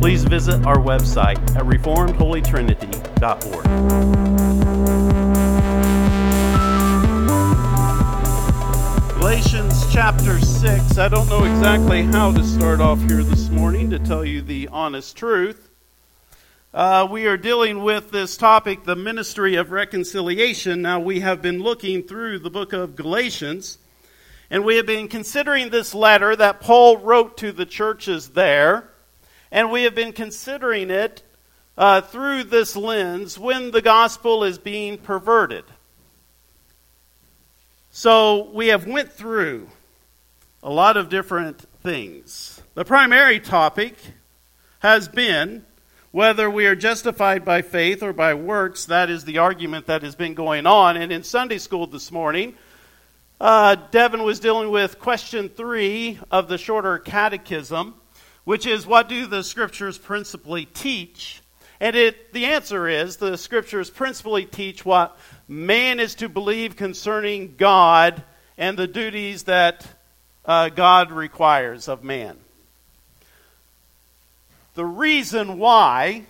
please visit our website at reformedholytrinity.org. Galatians chapter 6. I don't know exactly how to start off here this morning to tell you the honest truth. Uh, we are dealing with this topic, the ministry of reconciliation. Now, we have been looking through the book of Galatians. And we have been considering this letter that Paul wrote to the churches there. And we have been considering it uh, through this lens when the gospel is being perverted. So we have went through a lot of different things. The primary topic has been whether we are justified by faith or by works. That is the argument that has been going on. And in Sunday school this morning, uh, Devin was dealing with question three of the shorter catechism, which is what do the scriptures principally teach? And it, the answer is the scriptures principally teach what man is to believe concerning God and the duties that uh, God requires of man. The reason why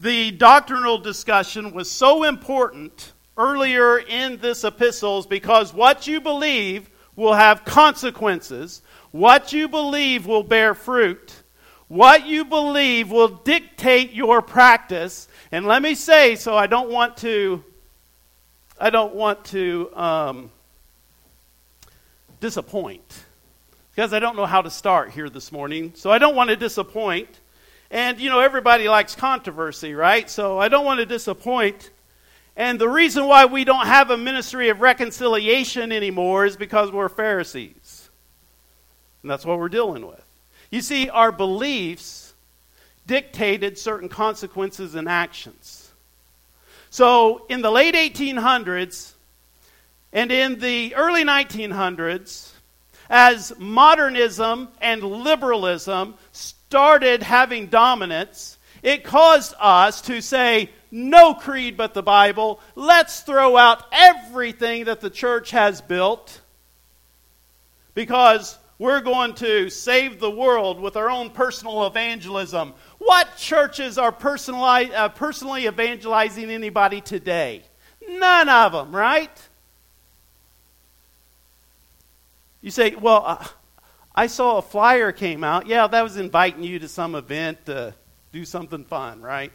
the doctrinal discussion was so important earlier in this epistle is because what you believe will have consequences. What you believe will bear fruit. What you believe will dictate your practice. And let me say, so I don't want to, I don't want to um, disappoint because I don't know how to start here this morning. So I don't want to disappoint. And you know, everybody likes controversy, right? So I don't want to disappoint. And the reason why we don't have a ministry of reconciliation anymore is because we're Pharisees. And that's what we're dealing with. You see, our beliefs dictated certain consequences and actions. So, in the late 1800s and in the early 1900s, as modernism and liberalism started having dominance, it caused us to say, no creed but the Bible. Let's throw out everything that the church has built because we're going to save the world with our own personal evangelism. What churches are personally, uh, personally evangelizing anybody today? None of them, right? You say, well, uh, I saw a flyer came out. Yeah, that was inviting you to some event to do something fun, right?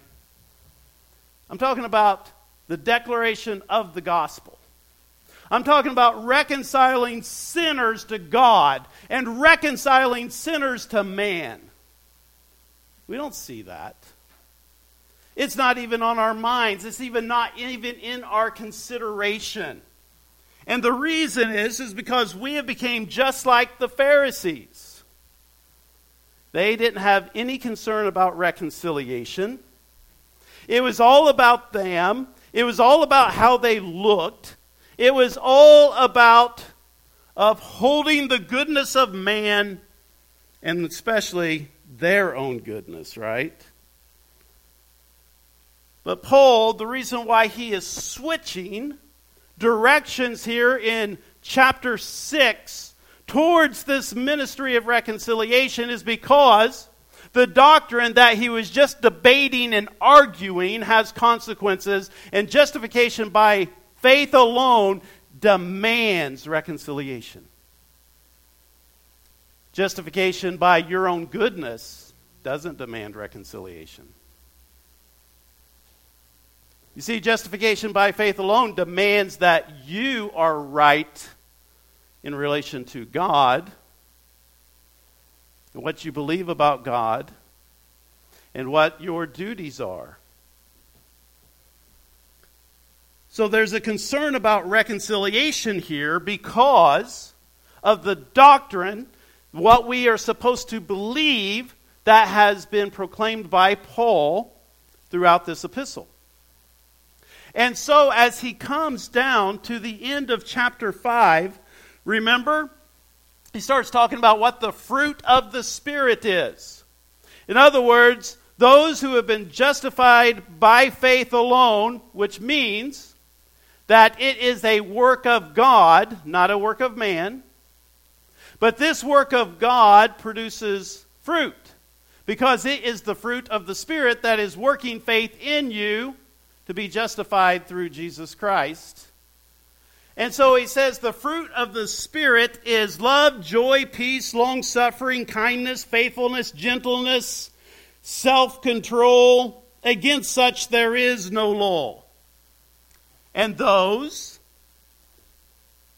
I'm talking about the declaration of the gospel. I'm talking about reconciling sinners to God and reconciling sinners to man. We don't see that. It's not even on our minds. It's even not even in our consideration. And the reason is is because we have become just like the Pharisees. They didn't have any concern about reconciliation. It was all about them. It was all about how they looked. It was all about upholding the goodness of man and especially their own goodness, right? But Paul, the reason why he is switching directions here in chapter 6 towards this ministry of reconciliation is because the doctrine that he was just debating and arguing has consequences, and justification by faith alone demands reconciliation. Justification by your own goodness doesn't demand reconciliation. You see, justification by faith alone demands that you are right in relation to God and what you believe about God and what your duties are. So there's a concern about reconciliation here because of the doctrine, what we are supposed to believe that has been proclaimed by Paul throughout this epistle. And so, as he comes down to the end of chapter 5, remember, he starts talking about what the fruit of the Spirit is. In other words, those who have been justified by faith alone, which means that it is a work of God, not a work of man. But this work of God produces fruit because it is the fruit of the Spirit that is working faith in you to be justified through Jesus Christ. And so he says the fruit of the Spirit is love, joy, peace, long suffering, kindness, faithfulness, gentleness, self control. Against such there is no law. And those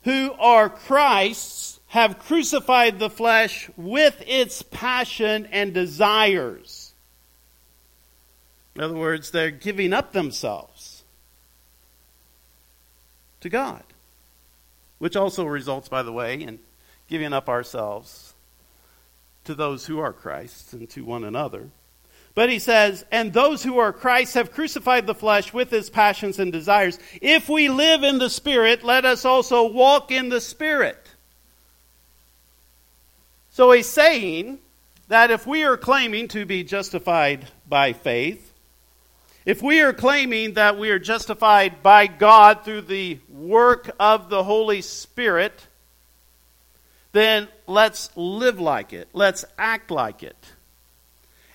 who are Christ's have crucified the flesh with its passion and desires. In other words, they're giving up themselves to God, which also results, by the way, in giving up ourselves to those who are Christ and to one another. But he says, and those who are Christ have crucified the flesh with its passions and desires. If we live in the Spirit, let us also walk in the Spirit. So he's saying that if we are claiming to be justified by faith, if we are claiming that we are justified by God through the work of the Holy Spirit, then let's live like it. Let's act like it.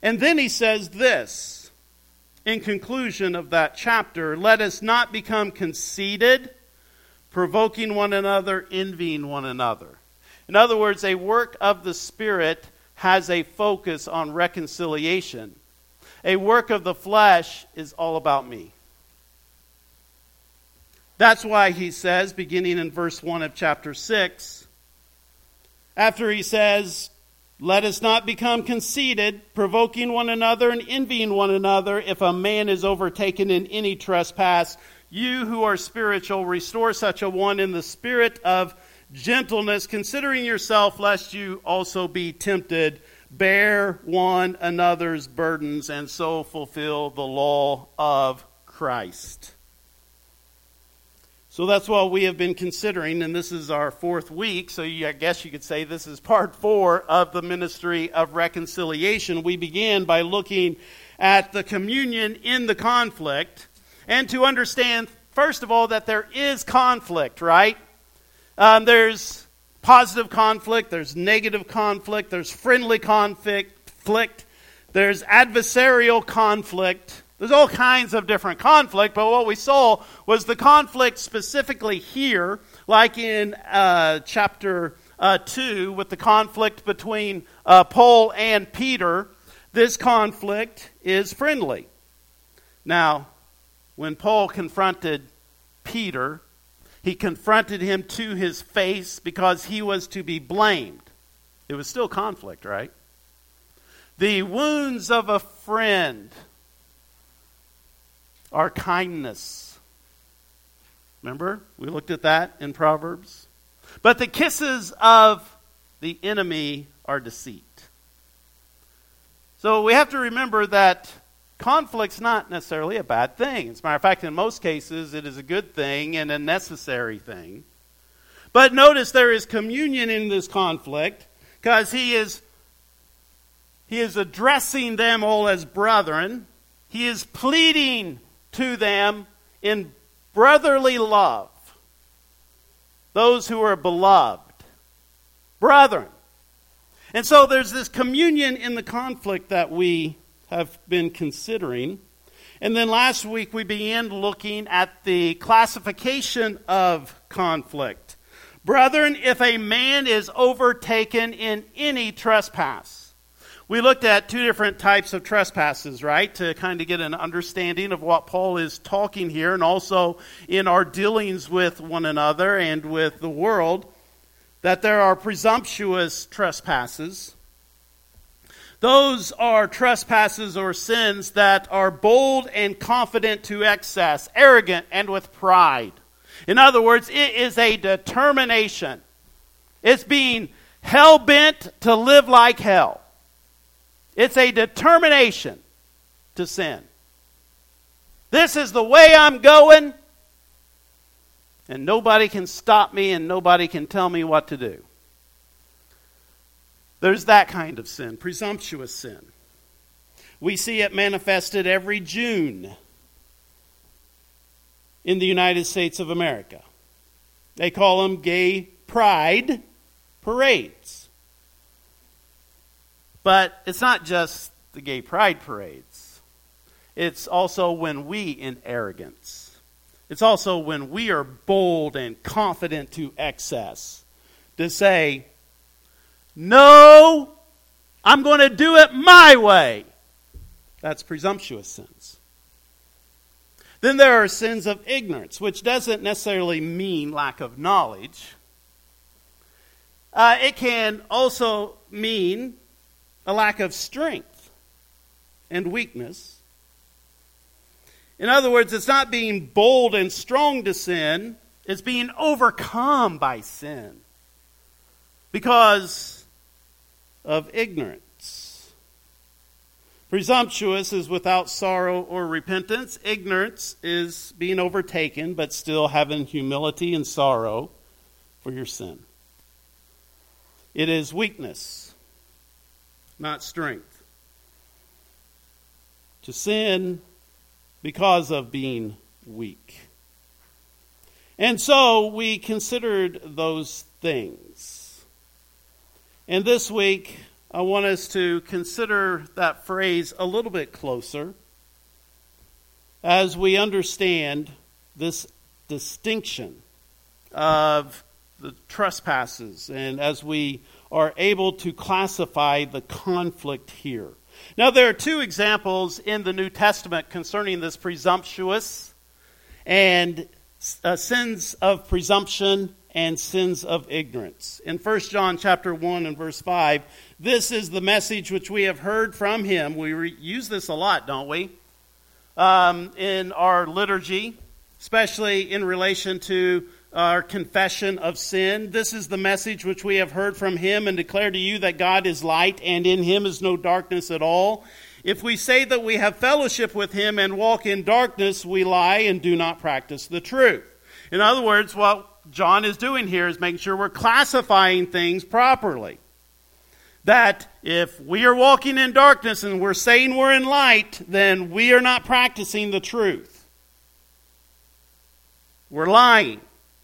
And then he says this in conclusion of that chapter let us not become conceited, provoking one another, envying one another. In other words, a work of the Spirit has a focus on reconciliation. A work of the flesh is all about me. That's why he says, beginning in verse 1 of chapter 6, after he says, Let us not become conceited, provoking one another and envying one another. If a man is overtaken in any trespass, you who are spiritual, restore such a one in the spirit of gentleness, considering yourself, lest you also be tempted. Bear one another's burdens, and so fulfill the law of Christ. So that's what we have been considering, and this is our fourth week. So you, I guess you could say this is part four of the ministry of reconciliation. We began by looking at the communion in the conflict, and to understand, first of all, that there is conflict, right? Um, there's positive conflict, there's negative conflict, there's friendly conflict, there's adversarial conflict. There's all kinds of different conflict, but what we saw was the conflict specifically here, like in uh, chapter uh, 2, with the conflict between uh, Paul and Peter. This conflict is friendly. Now, when Paul confronted Peter, he confronted him to his face because he was to be blamed. It was still conflict, right? The wounds of a friend are kindness. Remember? We looked at that in Proverbs. But the kisses of the enemy are deceit. So we have to remember that conflict's not necessarily a bad thing. As a matter of fact, in most cases, it is a good thing and a necessary thing. But notice there is communion in this conflict because he is he is addressing them all as brethren. He is pleading to them in brotherly love. Those who are beloved. Brethren. And so there's this communion in the conflict that we have been considering. And then last week we began looking at the classification of conflict. Brethren, if a man is overtaken in any trespass, we looked at two different types of trespasses, right? To kind of get an understanding of what Paul is talking here, and also in our dealings with one another and with the world, that there are presumptuous trespasses those are trespasses or sins that are bold and confident to excess, arrogant and with pride. In other words, it is a determination. It's being hell bent to live like hell. It's a determination to sin. This is the way I'm going, and nobody can stop me and nobody can tell me what to do. There's that kind of sin, presumptuous sin. We see it manifested every June in the United States of America. They call them gay pride parades. But it's not just the gay pride parades, it's also when we, in arrogance, it's also when we are bold and confident to excess to say, No, I'm going to do it my way. That's presumptuous sins. Then there are sins of ignorance, which doesn't necessarily mean lack of knowledge. Uh, it can also mean a lack of strength and weakness. In other words, it's not being bold and strong to sin, it's being overcome by sin because of ignorance. Presumptuous is without sorrow or repentance. Ignorance is being overtaken, but still having humility and sorrow for your sin. It is weakness, not strength. To sin because of being weak. And so we considered those things. And this week, I want us to consider that phrase a little bit closer as we understand this distinction of the trespasses and as we are able to classify the conflict here. Now, there are two examples in the New Testament concerning this presumptuous and uh, sins of presumption and sins of ignorance. In 1 John chapter 1 and verse 5, this is the message which we have heard from him. We re- use this a lot, don't we? Um, in our liturgy, especially in relation to our confession of sin. This is the message which we have heard from him and declare to you that God is light and in him is no darkness at all. If we say that we have fellowship with him and walk in darkness, we lie and do not practice the truth. In other words, what John is doing here is making sure we're classifying things properly. That if we are walking in darkness and we're saying we're in light, then we are not practicing the truth. We're lying.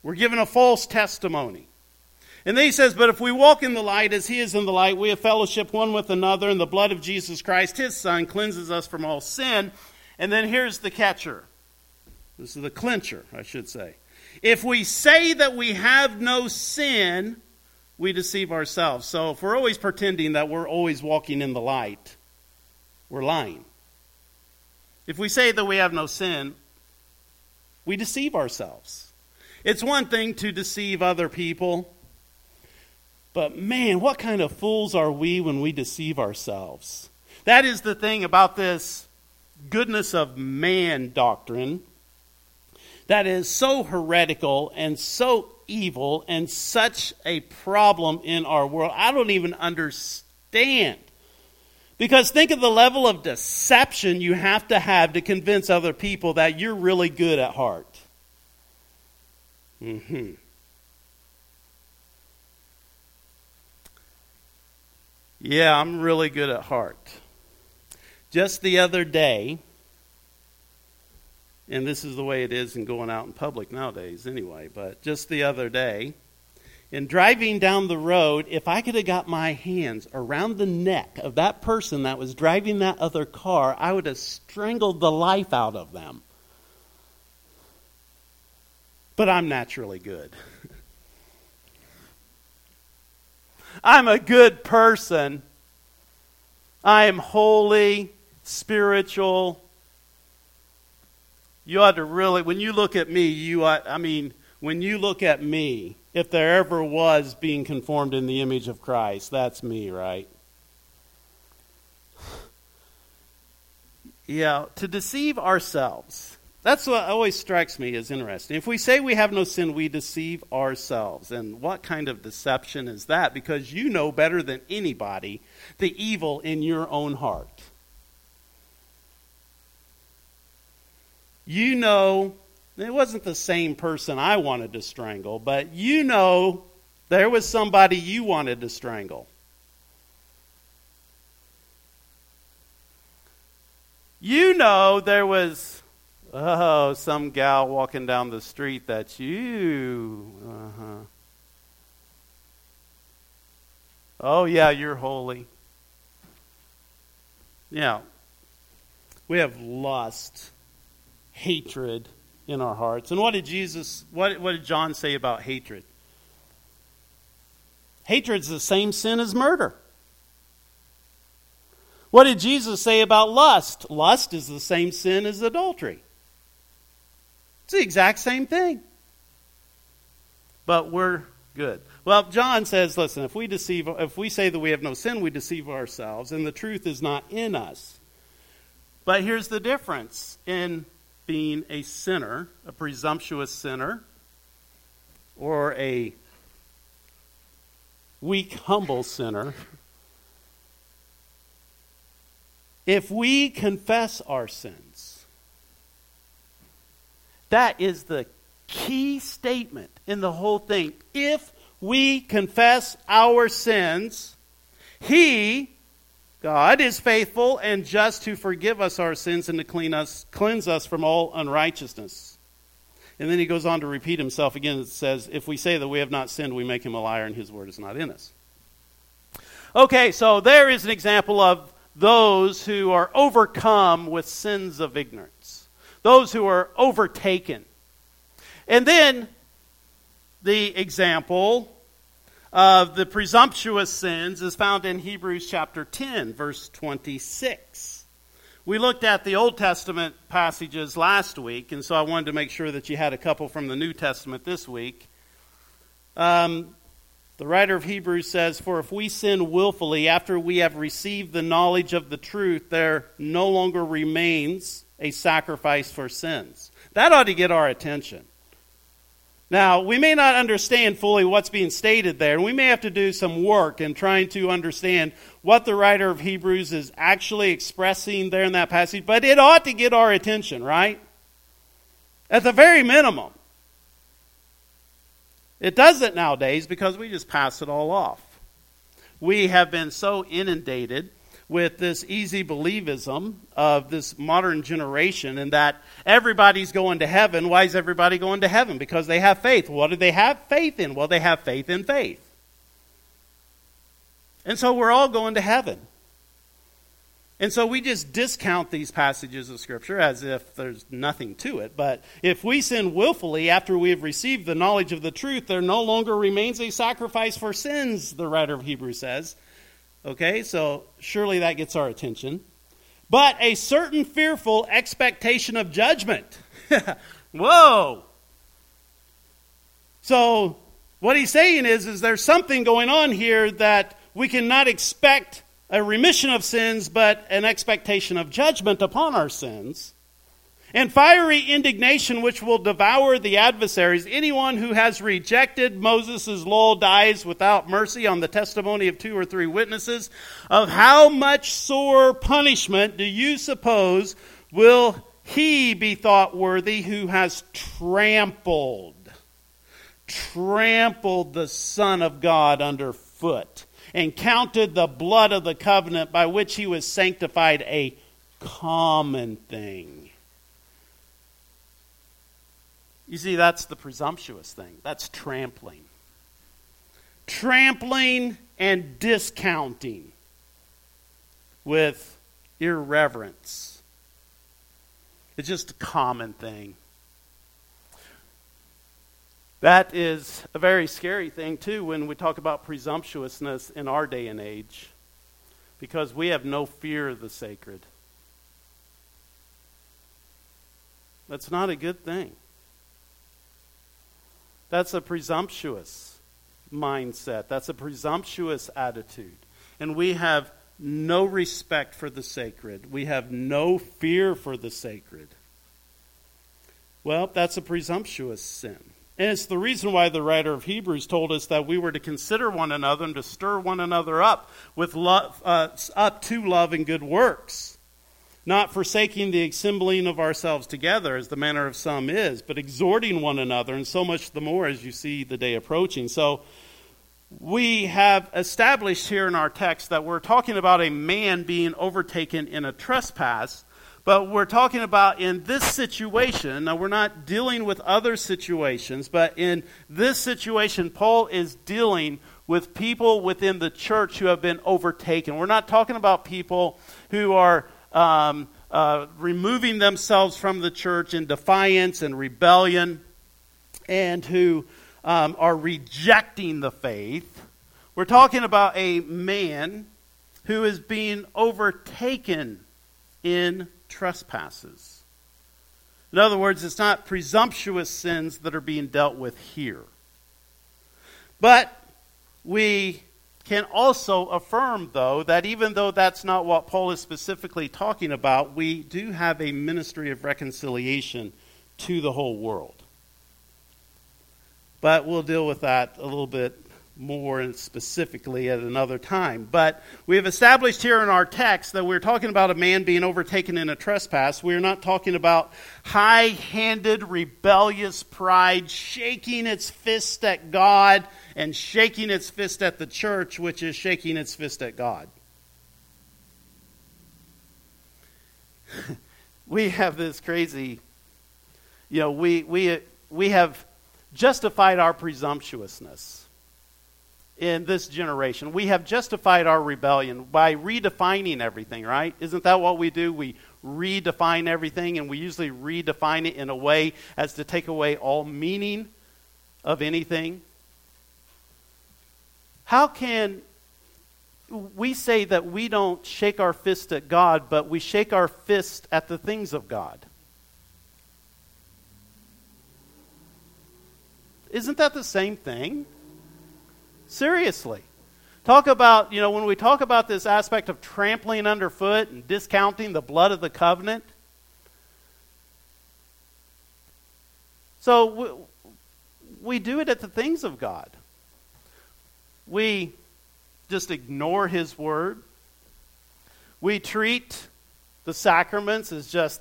We're given a false testimony. And then he says, But if we walk in the light as he is in the light, we have fellowship one with another, and the blood of Jesus Christ, his Son, cleanses us from all sin. And then here's the catcher. This is the clincher, I should say. If we say that we have no sin, we deceive ourselves. So if we're always pretending that we're always walking in the light, we're lying. If we say that we have no sin, we deceive ourselves. It's one thing to deceive other people, but man, what kind of fools are we when we deceive ourselves? That is the thing about this goodness of man doctrine that is so heretical and so evil and such a problem in our world. I don't even understand. Because think of the level of deception you have to have to convince other people that you're really good at heart. Hmm Yeah, I'm really good at heart. Just the other day, and this is the way it is in going out in public nowadays anyway, but just the other day, in driving down the road, if I could have got my hands around the neck of that person that was driving that other car, I would have strangled the life out of them. But I'm naturally good. I'm a good person. I am holy, spiritual, you ought to really, when you look at me, you ought, I mean, when you look at me, if there ever was being conformed in the image of Christ, that's me, right? Yeah, to deceive ourselves. That's what always strikes me as interesting. If we say we have no sin, we deceive ourselves. And what kind of deception is that? Because you know better than anybody the evil in your own heart. you know, it wasn't the same person I wanted to strangle, but you know there was somebody you wanted to strangle. You know there was, oh, some gal walking down the street that's you, uh huh. Oh, yeah, you're holy. Yeah. We have lust, hatred in our hearts. And what did Jesus, what, what did John say about hatred? Hatred's the same sin as murder. What did Jesus say about lust? Lust is the same sin as adultery. It's the exact same thing. But we're good. Well, John says, listen, if we deceive if we say that we have no sin, we deceive ourselves and the truth is not in us. But here's the difference in being a sinner, a presumptuous sinner, or a weak, humble sinner. If we confess our sins, that is the key statement in the whole thing. If we confess our sins, He, God, is faithful and just to forgive us our sins and to clean us, cleanse us from all unrighteousness. And then he goes on to repeat himself again. It says, If we say that we have not sinned, we make him a liar, and his word is not in us. Okay, so there is an example of those who are overcome with sins of ignorance, those who are overtaken. And then the example of the presumptuous sins is found in Hebrews chapter 10, verse 26. We looked at the Old Testament passages last week, and so I wanted to make sure that you had a couple from the New Testament this week. Um, the writer of Hebrews says, For if we sin willfully after we have received the knowledge of the truth, there no longer remains a sacrifice for sins. That ought to get our attention. Now, we may not understand fully what's being stated there, and we may have to do some work in trying to understand what the writer of Hebrews is actually expressing there in that passage, but it ought to get our attention, right? At the very minimum. It doesn't nowadays because we just pass it all off. We have been so inundated with this easy believism of this modern generation and that everybody's going to heaven. Why is everybody going to heaven? Because they have faith. What do they have faith in? Well, they have faith in faith. And so we're all going to heaven. And so we just discount these passages of Scripture as if there's nothing to it. But if we sin willfully after we have received the knowledge of the truth, there no longer remains a sacrifice for sins, the writer of Hebrews says. Okay, so surely that gets our attention. But a certain fearful expectation of judgment. Whoa! So, what he's saying is, is there's something going on here that we cannot expect a remission of sins, but an expectation of judgment upon our sins and fiery indignation which will devour the adversaries. Anyone who has rejected Moses' law dies without mercy on the testimony of two or three witnesses. Of how much sore punishment do you suppose will he be thought worthy who has trampled, trampled the Son of God underfoot and counted the blood of the covenant by which he was sanctified a common thing? You see, that's the presumptuous thing. That's trampling. Trampling and discounting with irreverence. It's just a common thing. That is a very scary thing, too, when we talk about presumptuousness in our day and age, because we have no fear of the sacred. That's not a good thing. That's a presumptuous mindset. That's a presumptuous attitude. And we have no respect for the sacred. We have no fear for the sacred. Well, that's a presumptuous sin. And it's the reason why the writer of Hebrews told us that we were to consider one another and to stir one another up with love, uh, up to love and good works. Not forsaking the assembling of ourselves together, as the manner of some is, but exhorting one another, and so much the more as you see the day approaching. So, we have established here in our text that we're talking about a man being overtaken in a trespass, but we're talking about in this situation. Now, we're not dealing with other situations, but in this situation, Paul is dealing with people within the church who have been overtaken. We're not talking about people who are um, uh, removing themselves from the church in defiance and rebellion and who um, are rejecting the faith. We're talking about a man who is being overtaken in trespasses. In other words, it's not presumptuous sins that are being dealt with here. But we can also affirm, though, that even though that's not what Paul is specifically talking about, we do have a ministry of reconciliation to the whole world. But we'll deal with that a little bit more and specifically at another time. But we have established here in our text that we're talking about a man being overtaken in a trespass. We're not talking about high handed, rebellious pride shaking its fist at God and shaking its fist at the church, which is shaking its fist at God. we have this crazy, you know, we, we, we have justified our presumptuousness in this generation. We have justified our rebellion by redefining everything, right? Isn't that what we do? We redefine everything, and we usually redefine it in a way as to take away all meaning of anything. How can we say that we don't shake our fist at God, but we shake our fist at the things of God? Isn't that the same thing? Seriously. Talk about, you know, when we talk about this aspect of trampling underfoot and discounting the blood of the covenant. So we, we do it at the things of God. We just ignore His word. We treat the sacraments as just,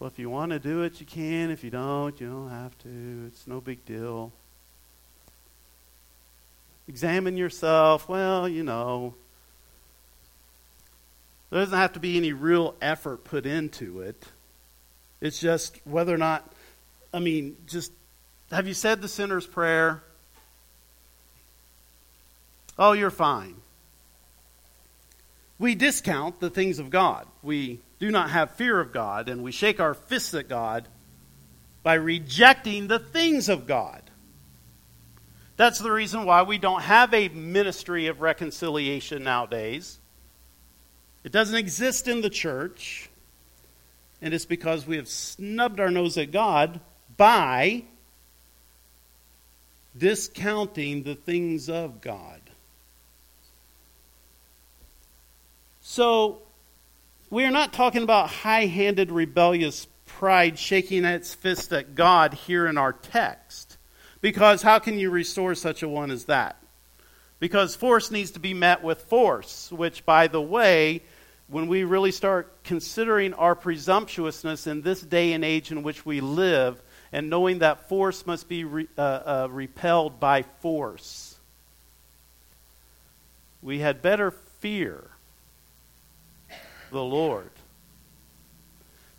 well, if you want to do it, you can. If you don't, you don't have to. It's no big deal examine yourself. Well, you know, there doesn't have to be any real effort put into it. It's just whether or not, I mean, just have you said the sinner's prayer? Oh, you're fine. We discount the things of God. We do not have fear of God, and we shake our fists at God by rejecting the things of God. That's the reason why we don't have a ministry of reconciliation nowadays. It doesn't exist in the church. And it's because we have snubbed our nose at God by discounting the things of God. So, we are not talking about high handed, rebellious pride shaking its fist at God here in our text. Because how can you restore such a one as that? Because force needs to be met with force, which, by the way, when we really start considering our presumptuousness in this day and age in which we live, and knowing that force must be re, uh, uh, repelled by force, we had better fear the Lord.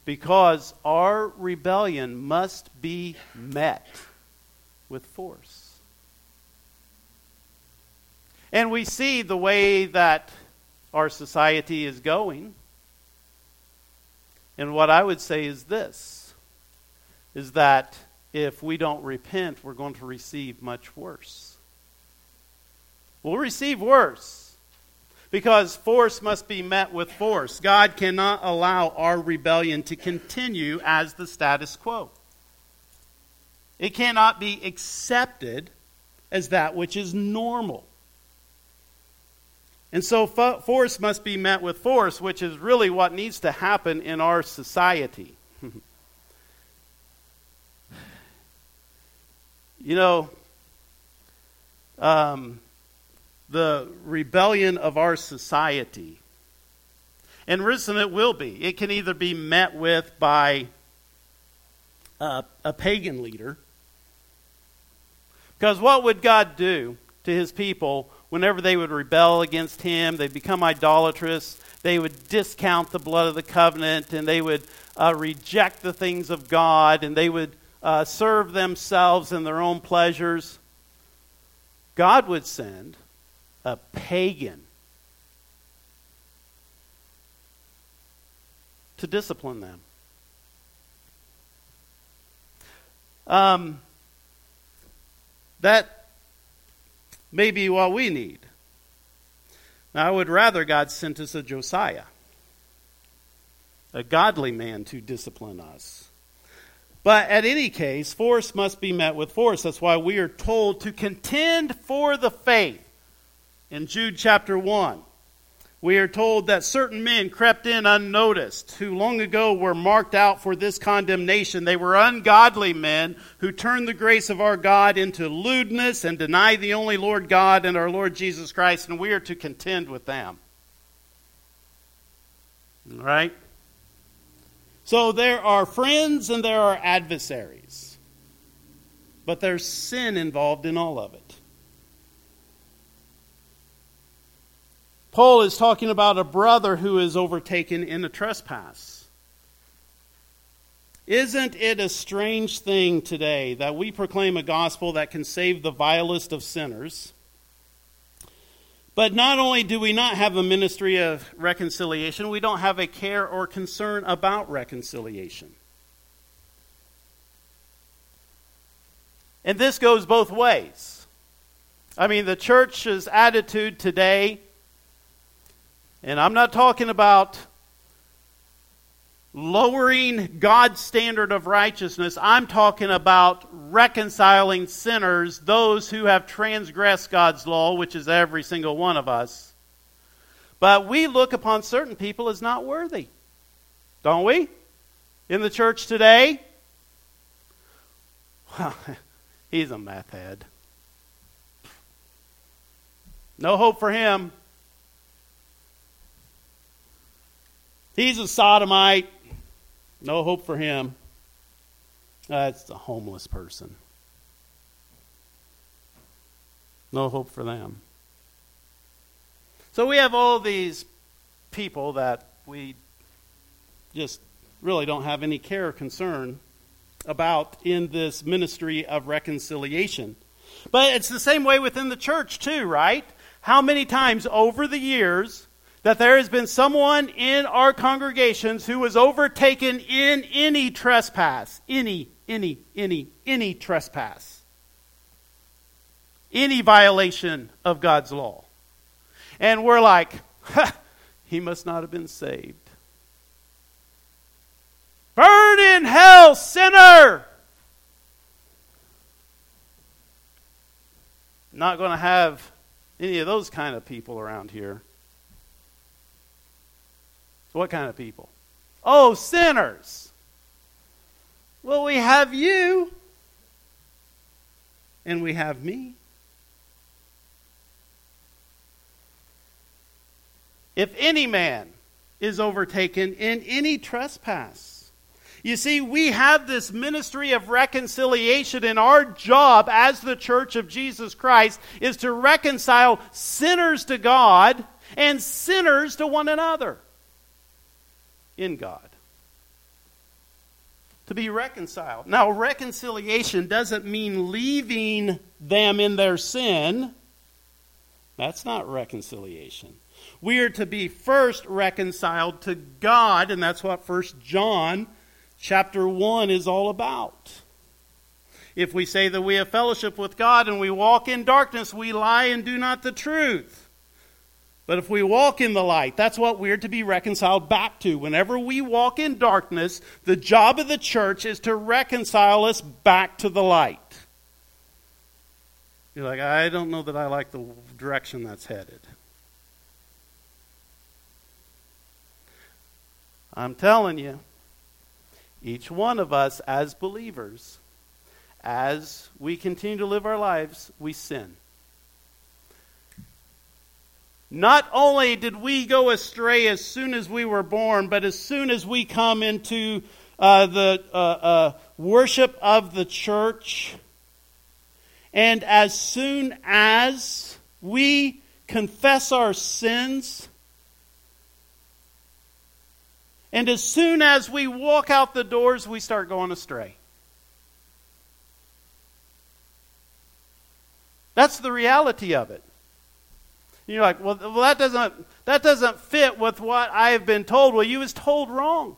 Because our rebellion must be met with force. And we see the way that our society is going. And what I would say is this is that if we don't repent, we're going to receive much worse. We'll receive worse because force must be met with force. God cannot allow our rebellion to continue as the status quo. It cannot be accepted as that which is normal. And so force must be met with force, which is really what needs to happen in our society. you know, um, the rebellion of our society And listen, it will be. It can either be met with by a pagan leader. Because what would God do to his people whenever they would rebel against him? They'd become idolatrous. They would discount the blood of the covenant and they would uh, reject the things of God and they would uh, serve themselves and their own pleasures. God would send a pagan to discipline them. Um, that may be what we need. Now, I would rather God sent us a Josiah, a godly man to discipline us. But at any case, force must be met with force. That's why we are told to contend for the faith in Jude chapter 1 we are told that certain men crept in unnoticed, who long ago were marked out for this condemnation. They were ungodly men who turned the grace of our God into lewdness and denied the only Lord God and our Lord Jesus Christ, and we are to contend with them. All right? So there are friends and there are adversaries, but there's sin involved in all of it. Paul is talking about a brother who is overtaken in a trespass. Isn't it a strange thing today that we proclaim a gospel that can save the vilest of sinners? But not only do we not have a ministry of reconciliation, we don't have a care or concern about reconciliation. And this goes both ways. I mean, the church's attitude today and I'm not talking about lowering God's standard of righteousness. I'm talking about reconciling sinners, those who have transgressed God's law, which is every single one of us. But we look upon certain people as not worthy, don't we? In the church today? Well, he's a meth head. No hope for him. He's a sodomite. No hope for him. That's a homeless person. No hope for them. So we have all these people that we just really don't have any care or concern about in this ministry of reconciliation. But it's the same way within the church, too, right? How many times over the years that there has been someone in our congregations who was overtaken in any trespass, any, any, any, any trespass, any violation of God's law. And we're like, he must not have been saved. Burn in hell, sinner! Not going to have any of those kind of people around here. What kind of people? Oh, sinners. Well, we have you, and we have me. If any man is overtaken in any trespass, you see, we have this ministry of reconciliation, and our job as the church of Jesus Christ is to reconcile sinners to God and sinners to one another in God. To be reconciled. Now, reconciliation doesn't mean leaving them in their sin. That's not reconciliation. We are to be first reconciled to God, and that's what First John chapter 1 is all about. If we say that we have fellowship with God and we walk in darkness, we lie and do not the truth. But if we walk in the light, that's what we're to be reconciled back to. Whenever we walk in darkness, the job of the church is to reconcile us back to the light. You're like, I don't know that I like the direction that's headed. I'm telling you, each one of us as believers, as we continue to live our lives, we sin. Not only did we go astray as soon as we were born, but as soon as we come into uh, the uh, uh, worship of the church, and as soon as we confess our sins, and as soon as we walk out the doors, we start going astray. That's the reality of it. You're like, well, well that, doesn't, that doesn't fit with what I have been told. Well, you was told wrong.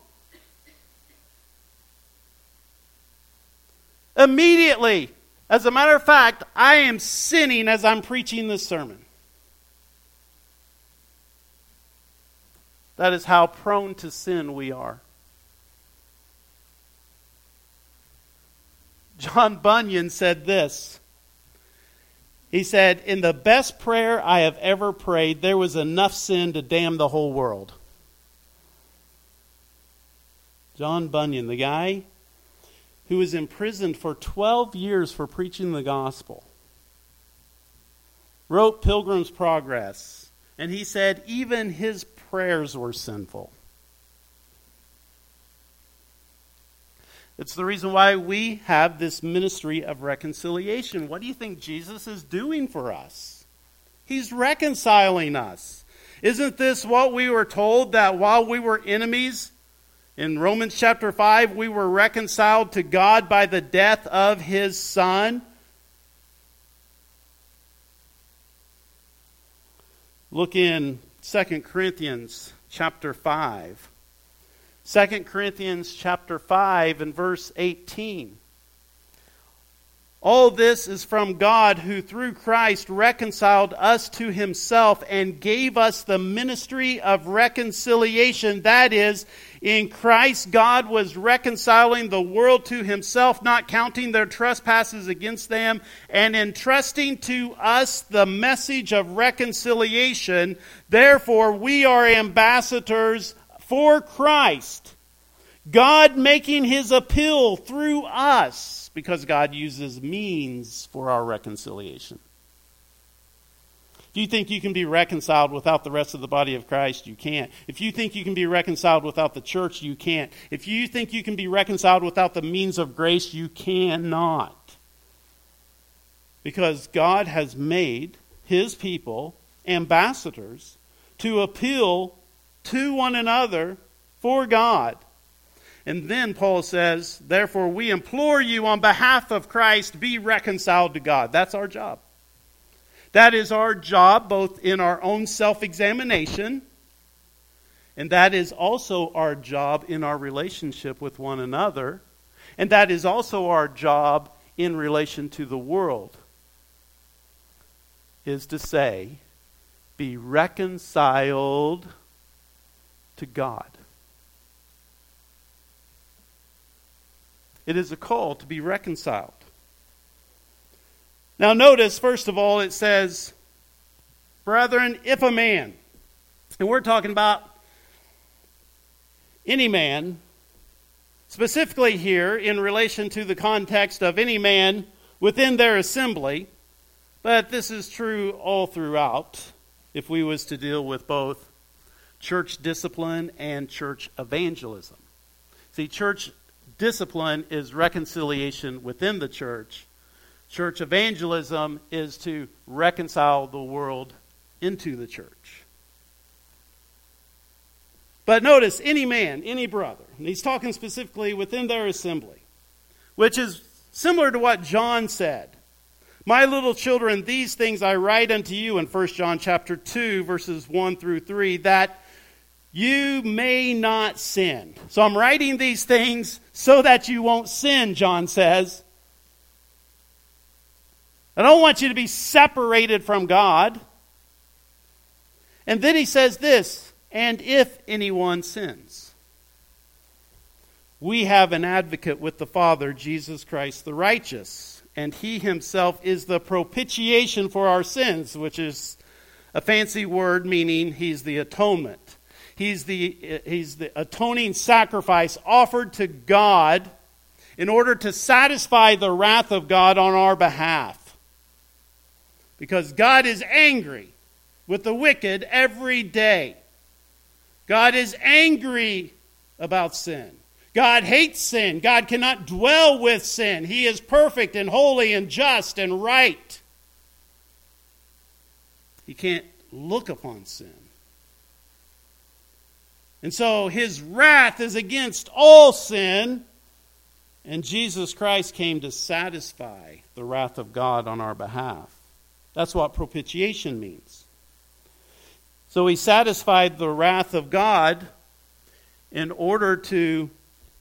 Immediately, as a matter of fact, I am sinning as I'm preaching this sermon. That is how prone to sin we are. John Bunyan said this he said, In the best prayer I have ever prayed, there was enough sin to damn the whole world. John Bunyan, the guy who was imprisoned for 12 years for preaching the gospel, wrote Pilgrim's Progress. And he said, even his prayers were sinful. It's the reason why we have this ministry of reconciliation. What do you think Jesus is doing for us? He's reconciling us. Isn't this what we were told that while we were enemies, in Romans chapter 5, we were reconciled to God by the death of his Son? Look in 2 Corinthians chapter 5. 2 Corinthians chapter 5 and verse 18. All this is from God who through Christ reconciled us to himself and gave us the ministry of reconciliation. That is, in Christ, God was reconciling the world to himself, not counting their trespasses against them, and entrusting to us the message of reconciliation. Therefore, we are ambassadors for Christ. God making his appeal through us because God uses means for our reconciliation. If you think you can be reconciled without the rest of the body of Christ, you can't. If you think you can be reconciled without the church, you can't. If you think you can be reconciled without the means of grace, you cannot. Because God has made his people ambassadors to appeal to one another for God. And then Paul says, Therefore, we implore you on behalf of Christ, be reconciled to God. That's our job. That is our job, both in our own self examination, and that is also our job in our relationship with one another, and that is also our job in relation to the world. Is to say, be reconciled to God. It is a call to be reconciled. Now, notice, first of all, it says, Brethren, if a man, and we're talking about any man, specifically here in relation to the context of any man within their assembly, but this is true all throughout if we was to deal with both church discipline and church evangelism. See, church discipline is reconciliation within the church. Church evangelism is to reconcile the world into the church. But notice, any man, any brother, and he's talking specifically within their assembly, which is similar to what John said. My little children, these things I write unto you in 1 John chapter 2, verses 1 through 3, that you may not sin. So I'm writing these things so that you won't sin, John says. I don't want you to be separated from God. And then he says this and if anyone sins, we have an advocate with the Father, Jesus Christ the righteous. And he himself is the propitiation for our sins, which is a fancy word meaning he's the atonement. He's the, he's the atoning sacrifice offered to God in order to satisfy the wrath of God on our behalf. Because God is angry. with the wicked every day. God is angry about sin. God hates sin. God cannot dwell with sin. He is perfect and holy and just and right. He can't look upon sin. And so his wrath is against all sin, and Jesus Christ came to satisfy the wrath of God on our behalf. That's what propitiation means. So he satisfied the wrath of God in order to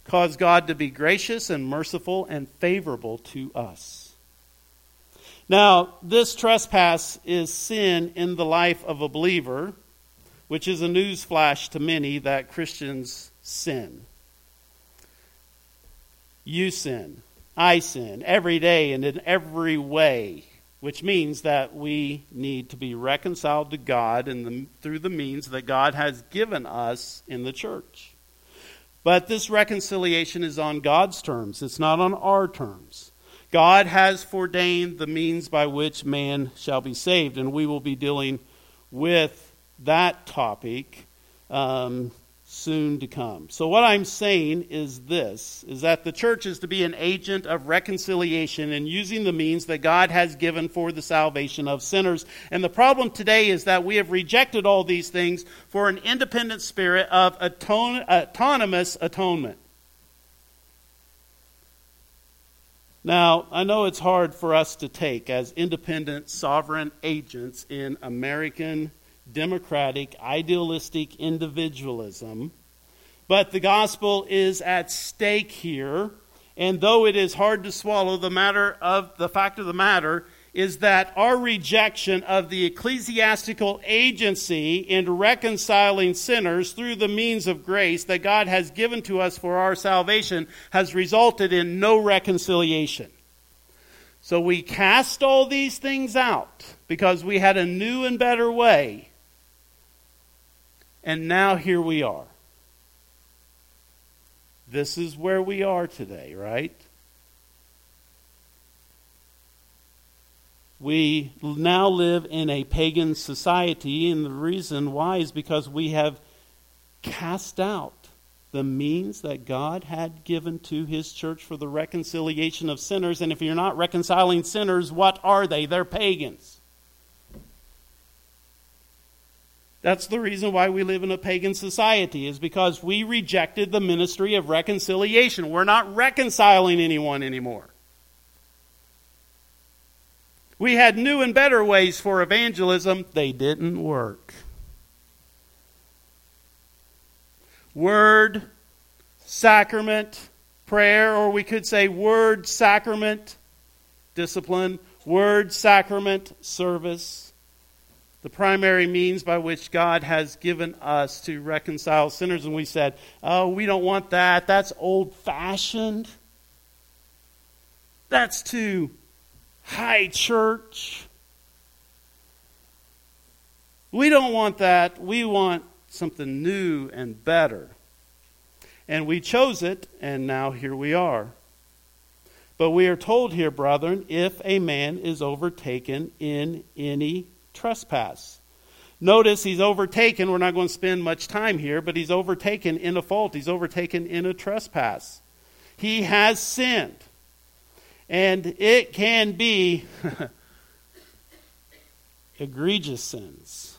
cause God to be gracious and merciful and favorable to us. Now, this trespass is sin in the life of a believer, which is a news flash to many that Christians sin. You sin. I sin every day and in every way, which means that we need to be reconciled to God the, through the means that God has given us in the church. But this reconciliation is on God's terms, it's not on our terms. God has ordained the means by which man shall be saved, and we will be dealing with that topic um, soon to come. So what I'm saying is this is that the church is to be an agent of reconciliation and using the means that God has given for the salvation of sinners. And the problem today is that we have rejected all these things for an independent spirit of autonomous atonement. Now, I know it's hard for us to take as independent sovereign agents in American democratic, idealistic individualism. But the gospel is at stake here. And though it is hard to swallow, the matter of the fact of the matter is that our rejection of the ecclesiastical agency in reconciling sinners through the means of grace that God has given to us for our salvation has resulted in no reconciliation. So we cast all these things out because we had a new and better way and now here we are. This is where we are today, right? We now live in a pagan society, and the reason why is because we have cast out the means that God had given to His church for the reconciliation of sinners. And if you're not reconciling sinners, what are they? They're pagans. That's the reason why we live in a pagan society, is because we rejected the ministry of reconciliation. We're not reconciling anyone anymore. We had new and better ways for evangelism, they didn't work. Word, sacrament, prayer, or we could say word, sacrament, discipline, word, sacrament, service the primary means by which God has given us to reconcile sinners. And we said, oh, we don't want that. That's old fashioned. That's too high church. We don't want that. We want something new and better. And we chose it, and now here we are. But we are told here, brethren, if a man is overtaken in any trespass. Notice he's overtaken. We're not going to spend much time here, but he's overtaken in a fault. He's overtaken in a trespass. He has sinned. And it can be egregious sins.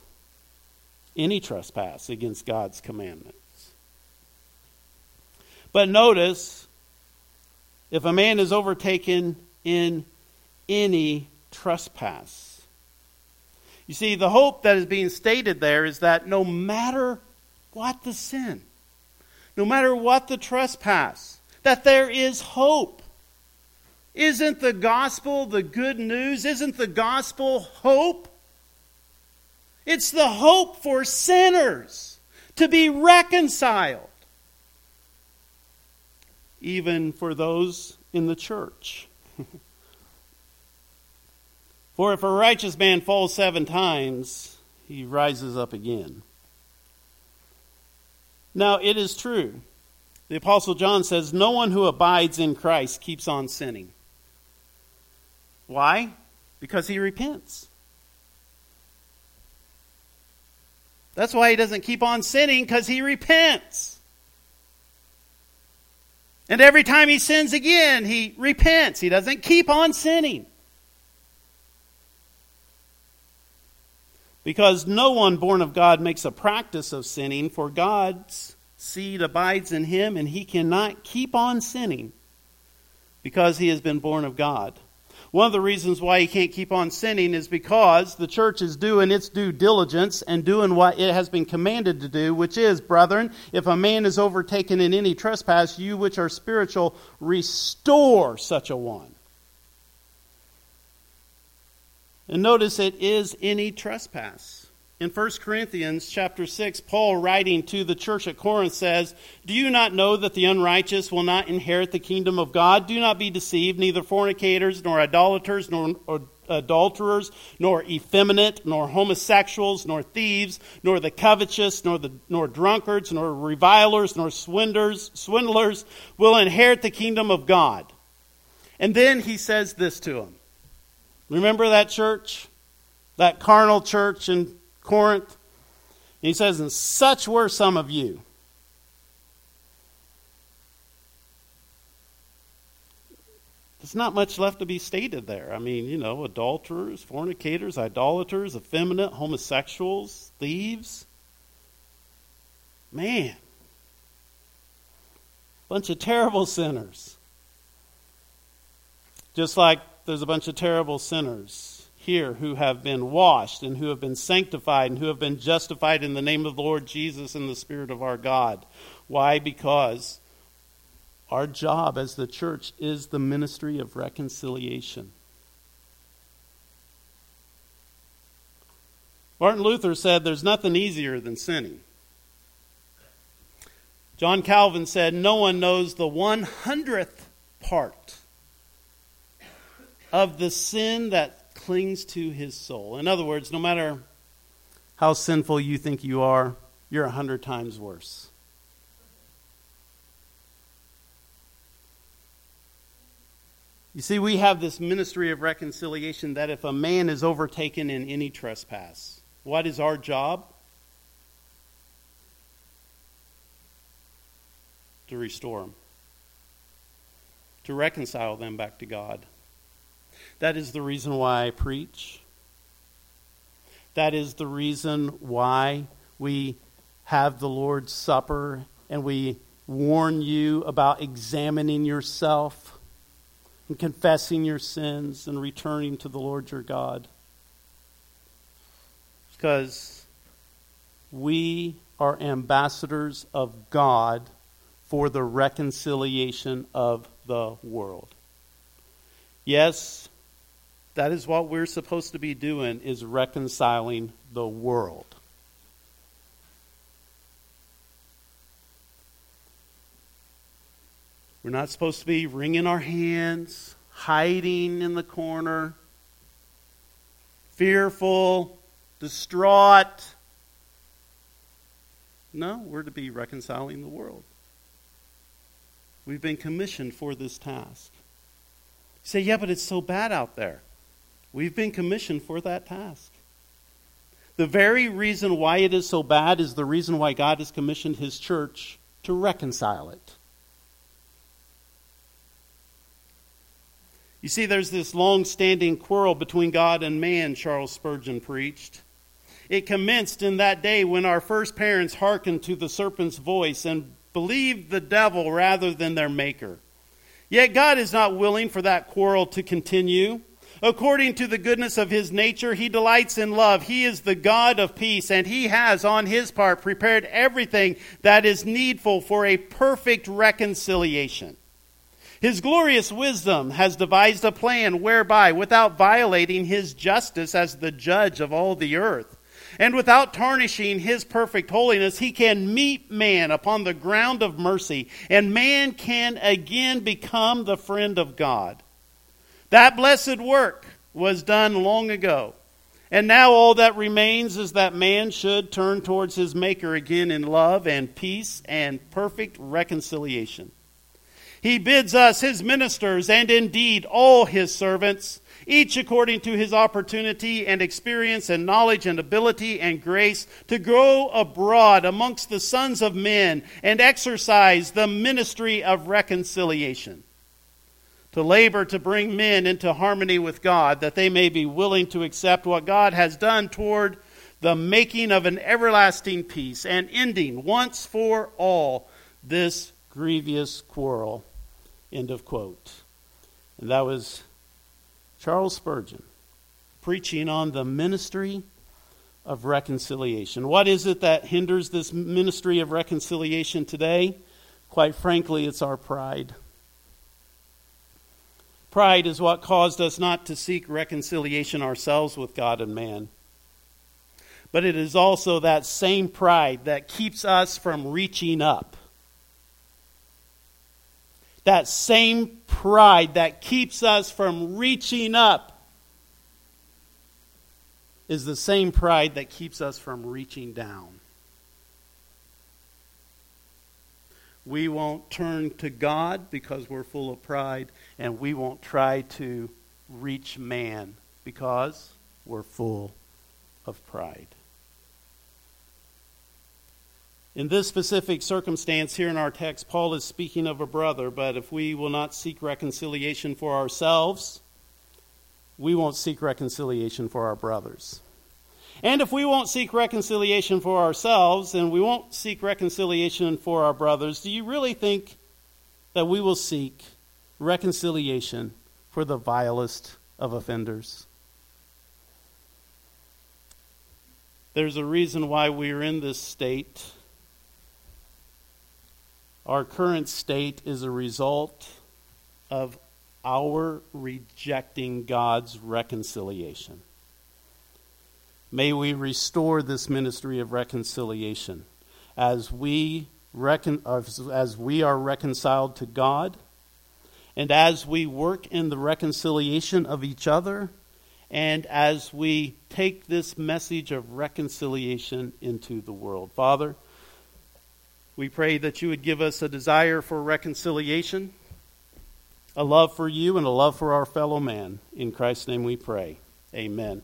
Any trespass against God's commandments. But notice if a man is overtaken in any trespass, you see, the hope that is being stated there is that no matter what the sin, no matter what the trespass, that there is hope. Isn't the gospel the good news? Isn't the gospel hope? It's the hope for sinners to be reconciled, even for those in the church. For if a righteous man falls seven times, he rises up again. Now, it is true. The Apostle John says, No one who abides in Christ keeps on sinning. Why? Because he repents. That's why he doesn't keep on sinning, because he repents. And every time he sins again, he repents. He doesn't keep on sinning. Because no one born of God makes a practice of sinning, for God's seed abides in him, and he cannot keep on sinning because he has been born of God. One of the reasons why he can't keep on sinning is because the church is doing its due diligence and doing what it has been commanded to do, which is, brethren, if a man is overtaken in any trespass, you which are spiritual, restore such a one. And notice it is any trespass. In 1 Corinthians chapter 6, Paul writing to the church at Corinth says, Do you not know that the unrighteous will not inherit the kingdom of God? Do not be deceived, neither fornicators, nor idolaters, nor adulterers, nor effeminate, nor homosexuals, nor thieves, nor the covetous, nor the nor drunkards, nor revilers, nor swindlers, swindlers will inherit the kingdom of God. And then he says this to them. Remember that church? That carnal church in Corinth. he says, And such were some of you. There's not much left to be stated there. I mean, you know, adulterers, fornicators, idolaters, effeminate, homosexuals, thieves. Man. Bunch of terrible sinners. Just like there's a bunch of terrible sinners here who have been washed and who have been sanctified and who have been justified in the name of the Lord Jesus and the Spirit of our God. Why? Because our job as the church is the ministry of reconciliation. Martin Luther said there's nothing easier than sinning. John Calvin said no one knows the one hundredth part of the sin that clings to his soul. In other words, no matter how sinful you think you are, you're a hundred times worse. You see, we have this ministry of reconciliation that if a man is overtaken in any trespass, what is our job? To restore him, to reconcile them back to God. That is the reason why I preach. That is the reason why we have the Lord's Supper and we warn you about examining yourself and confessing your sins and returning to the Lord your God. Because we are ambassadors of God for the reconciliation of the world. Yes, that is what we're supposed to be doing is reconciling the world. We're not supposed to be wringing our hands, hiding in the corner, fearful, distraught. No, we're to be reconciling the world. We've been commissioned for this task. You say, yeah, but it's so bad out there. We've been commissioned for that task. The very reason why it is so bad is the reason why God has commissioned His church to reconcile it. You see, there's this long standing quarrel between God and man, Charles Spurgeon preached. It commenced in that day when our first parents hearkened to the serpent's voice and believed the devil rather than their maker. Yet God is not willing for that quarrel to continue. According to the goodness of his nature, he delights in love. He is the God of peace, and he has, on his part, prepared everything that is needful for a perfect reconciliation. His glorious wisdom has devised a plan whereby, without violating his justice as the judge of all the earth, and without tarnishing his perfect holiness, he can meet man upon the ground of mercy, and man can again become the friend of God. That blessed work was done long ago. And now all that remains is that man should turn towards his Maker again in love and peace and perfect reconciliation. He bids us, his ministers, and indeed all his servants, each according to his opportunity and experience and knowledge and ability and grace, to go abroad amongst the sons of men and exercise the ministry of reconciliation. To labor to bring men into harmony with God, that they may be willing to accept what God has done toward the making of an everlasting peace and ending once for all this grievous quarrel. End of quote. And that was Charles Spurgeon preaching on the ministry of reconciliation. What is it that hinders this ministry of reconciliation today? Quite frankly, it's our pride. Pride is what caused us not to seek reconciliation ourselves with God and man. But it is also that same pride that keeps us from reaching up that same pride that keeps us from reaching up is the same pride that keeps us from reaching down. We won't turn to God because we're full of pride, and we won't try to reach man because we're full of pride. In this specific circumstance here in our text, Paul is speaking of a brother, but if we will not seek reconciliation for ourselves, we won't seek reconciliation for our brothers. And if we won't seek reconciliation for ourselves and we won't seek reconciliation for our brothers, do you really think that we will seek reconciliation for the vilest of offenders? There's a reason why we are in this state our current state is a result of our rejecting God's reconciliation. May we restore this ministry of reconciliation as we, recon- as we are reconciled to God and as we work in the reconciliation of each other and as we take this message of reconciliation into the world. Father, we pray that you would give us a desire for reconciliation, a love for you, and a love for our fellow man. In Christ's name we pray. Amen.